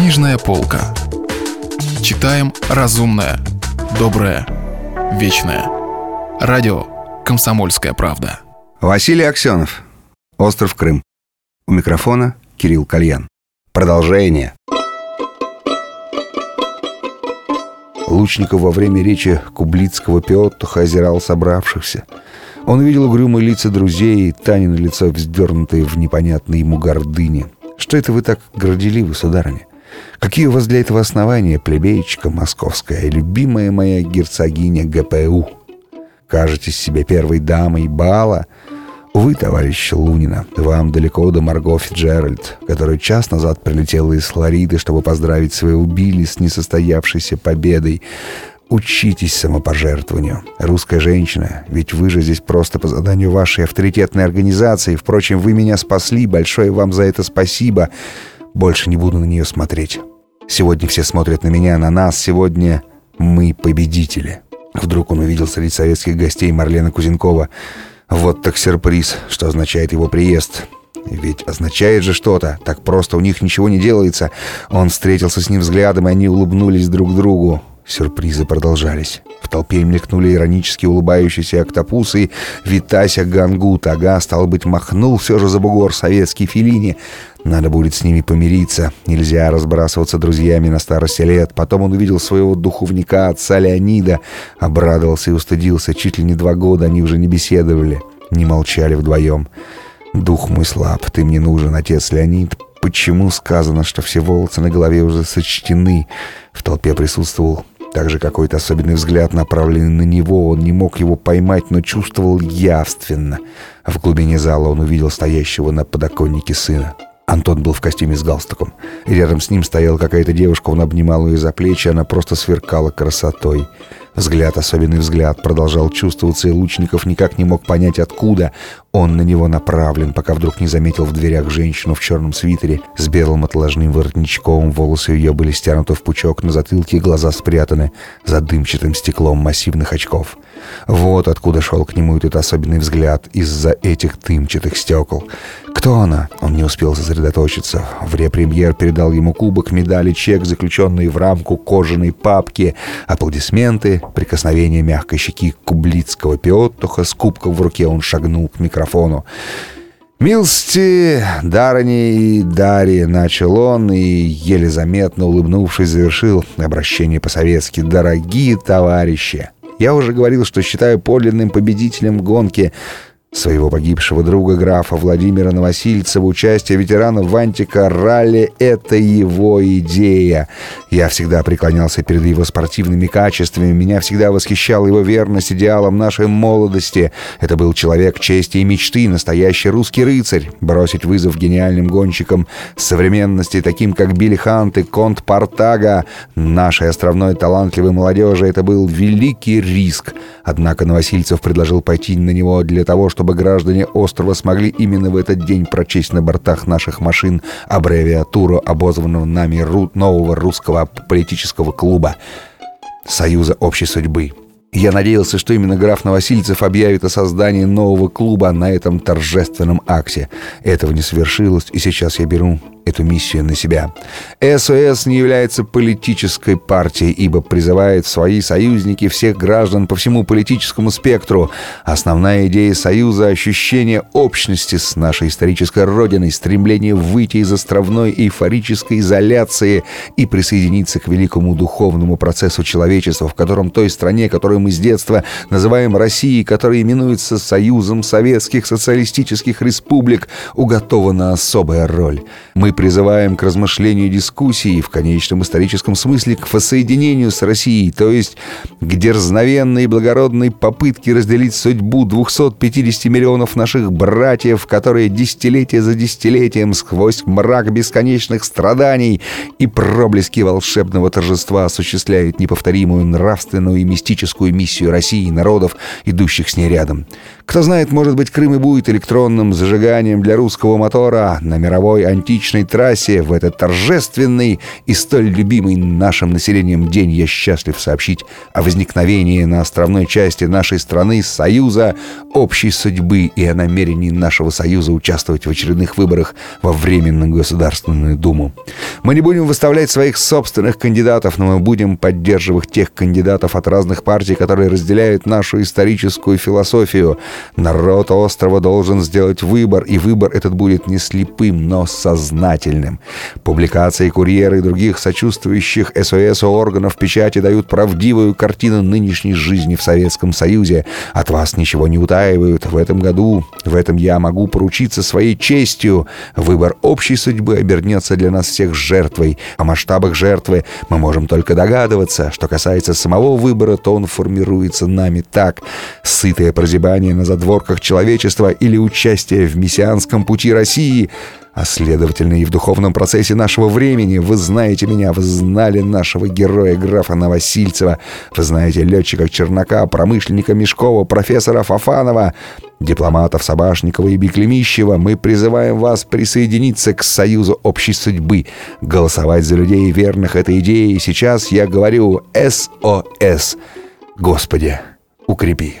Книжная полка. Читаем разумное, доброе, вечное. Радио «Комсомольская правда». Василий Аксенов. Остров Крым. У микрофона Кирилл Кальян. Продолжение. Лучников во время речи Кублицкого Пиоттуха озирал собравшихся. Он видел угрюмые лица друзей и Танина лицо вздернутое в непонятной ему гордыне. «Что это вы так горделивы, сударыня? Какие у вас для этого основания, плебеечка московская, любимая моя герцогиня ГПУ? Кажетесь себе первой дамой бала?» Увы, товарищ Лунина, вам далеко до Марго Фиджеральд, которая час назад прилетела из Флориды, чтобы поздравить своего Билли с несостоявшейся победой. Учитесь самопожертвованию. Русская женщина, ведь вы же здесь просто по заданию вашей авторитетной организации. Впрочем, вы меня спасли, большое вам за это спасибо. Больше не буду на нее смотреть. Сегодня все смотрят на меня, на нас. Сегодня мы победители. Вдруг он увидел среди советских гостей Марлена Кузенкова. Вот так сюрприз, что означает его приезд. Ведь означает же что-то. Так просто у них ничего не делается. Он встретился с ним взглядом, и они улыбнулись друг другу. Сюрпризы продолжались. В толпе мелькнули иронически улыбающиеся октопусы. Витася Гангут, ага, стал быть, махнул все же за бугор советский Филини. Надо будет с ними помириться. Нельзя разбрасываться друзьями на старости лет. Потом он увидел своего духовника, отца Леонида. Обрадовался и устыдился. Чуть ли не два года они уже не беседовали. Не молчали вдвоем. «Дух мой слаб, ты мне нужен, отец Леонид. Почему сказано, что все волосы на голове уже сочтены?» В толпе присутствовал также какой-то особенный взгляд, направленный на него. Он не мог его поймать, но чувствовал явственно. В глубине зала он увидел стоящего на подоконнике сына. Антон был в костюме с галстуком. И рядом с ним стояла какая-то девушка, он обнимал ее за плечи, она просто сверкала красотой. Взгляд, особенный взгляд, продолжал чувствоваться, и Лучников никак не мог понять, откуда он на него направлен, пока вдруг не заметил в дверях женщину в черном свитере с белым отложным воротничком. Волосы ее были стянуты в пучок, на затылке глаза спрятаны за дымчатым стеклом массивных очков. Вот откуда шел к нему этот особенный взгляд из-за этих дымчатых стекол. Кто она? Он не успел сосредоточиться. Вре-премьер передал ему кубок, медали, чек, заключенный в рамку кожаной папки, аплодисменты, прикосновение мягкой щеки Кублицкого Пиоттуха, с кубком в руке он шагнул к микрофону. «Милости, Дарани и Дарьи», — начал он и, еле заметно улыбнувшись, завершил обращение по-советски «Дорогие товарищи». Я уже говорил, что считаю подлинным победителем гонки своего погибшего друга графа Владимира Новосильцева участие ветеранов в антикорале — это его идея. Я всегда преклонялся перед его спортивными качествами, меня всегда восхищала его верность идеалам нашей молодости. Это был человек чести и мечты, настоящий русский рыцарь. Бросить вызов гениальным гонщикам современности, таким как Билли Хант и Конт Партага, нашей островной талантливой молодежи, это был великий риск. Однако Новосильцев предложил пойти на него для того, чтобы чтобы граждане острова смогли именно в этот день прочесть на бортах наших машин аббревиатуру обозванного нами ру нового русского политического клуба «Союза общей судьбы». Я надеялся, что именно граф Новосильцев объявит о создании нового клуба на этом торжественном акте. Этого не совершилось, и сейчас я беру эту миссию на себя. СОС не является политической партией, ибо призывает свои союзники всех граждан по всему политическому спектру. Основная идея Союза — ощущение общности с нашей исторической родиной, стремление выйти из островной эйфорической изоляции и присоединиться к великому духовному процессу человечества, в котором той стране, которую мы с детства называем Россией, которая именуется Союзом Советских Социалистических Республик, уготована особая роль. Мы призываем к размышлению дискуссии, в конечном историческом смысле к воссоединению с Россией, то есть к дерзновенной и благородной попытке разделить судьбу 250 миллионов наших братьев, которые десятилетия за десятилетием сквозь мрак бесконечных страданий и проблески волшебного торжества осуществляют неповторимую нравственную и мистическую миссию России и народов, идущих с ней рядом. Кто знает, может быть, Крым и будет электронным зажиганием для русского мотора на мировой античной трассе в этот торжественный и столь любимый нашим населением день я счастлив сообщить о возникновении на островной части нашей страны Союза общей судьбы и о намерении нашего Союза участвовать в очередных выборах во Временную Государственную Думу. Мы не будем выставлять своих собственных кандидатов, но мы будем поддерживать тех кандидатов от разных партий, которые разделяют нашу историческую философию. Народ острова должен сделать выбор, и выбор этот будет не слепым, но сознательным. Публикации «Курьера» и других сочувствующих СОС органов печати дают правдивую картину нынешней жизни в Советском Союзе. От вас ничего не утаивают. В этом году, в этом я могу поручиться своей честью. Выбор общей судьбы обернется для нас всех жертвой. О масштабах жертвы мы можем только догадываться. Что касается самого выбора, то он формируется нами так. Сытое прозябание на задворках человечества или участие в мессианском пути России — а следовательно и в духовном процессе нашего времени. Вы знаете меня, вы знали нашего героя графа Новосильцева, вы знаете летчика Чернака, промышленника Мешкова, профессора Фафанова, дипломатов Собашникова и Беклемищева. Мы призываем вас присоединиться к союзу общей судьбы, голосовать за людей верных этой идее. Сейчас я говорю СОС. Господи, укрепи.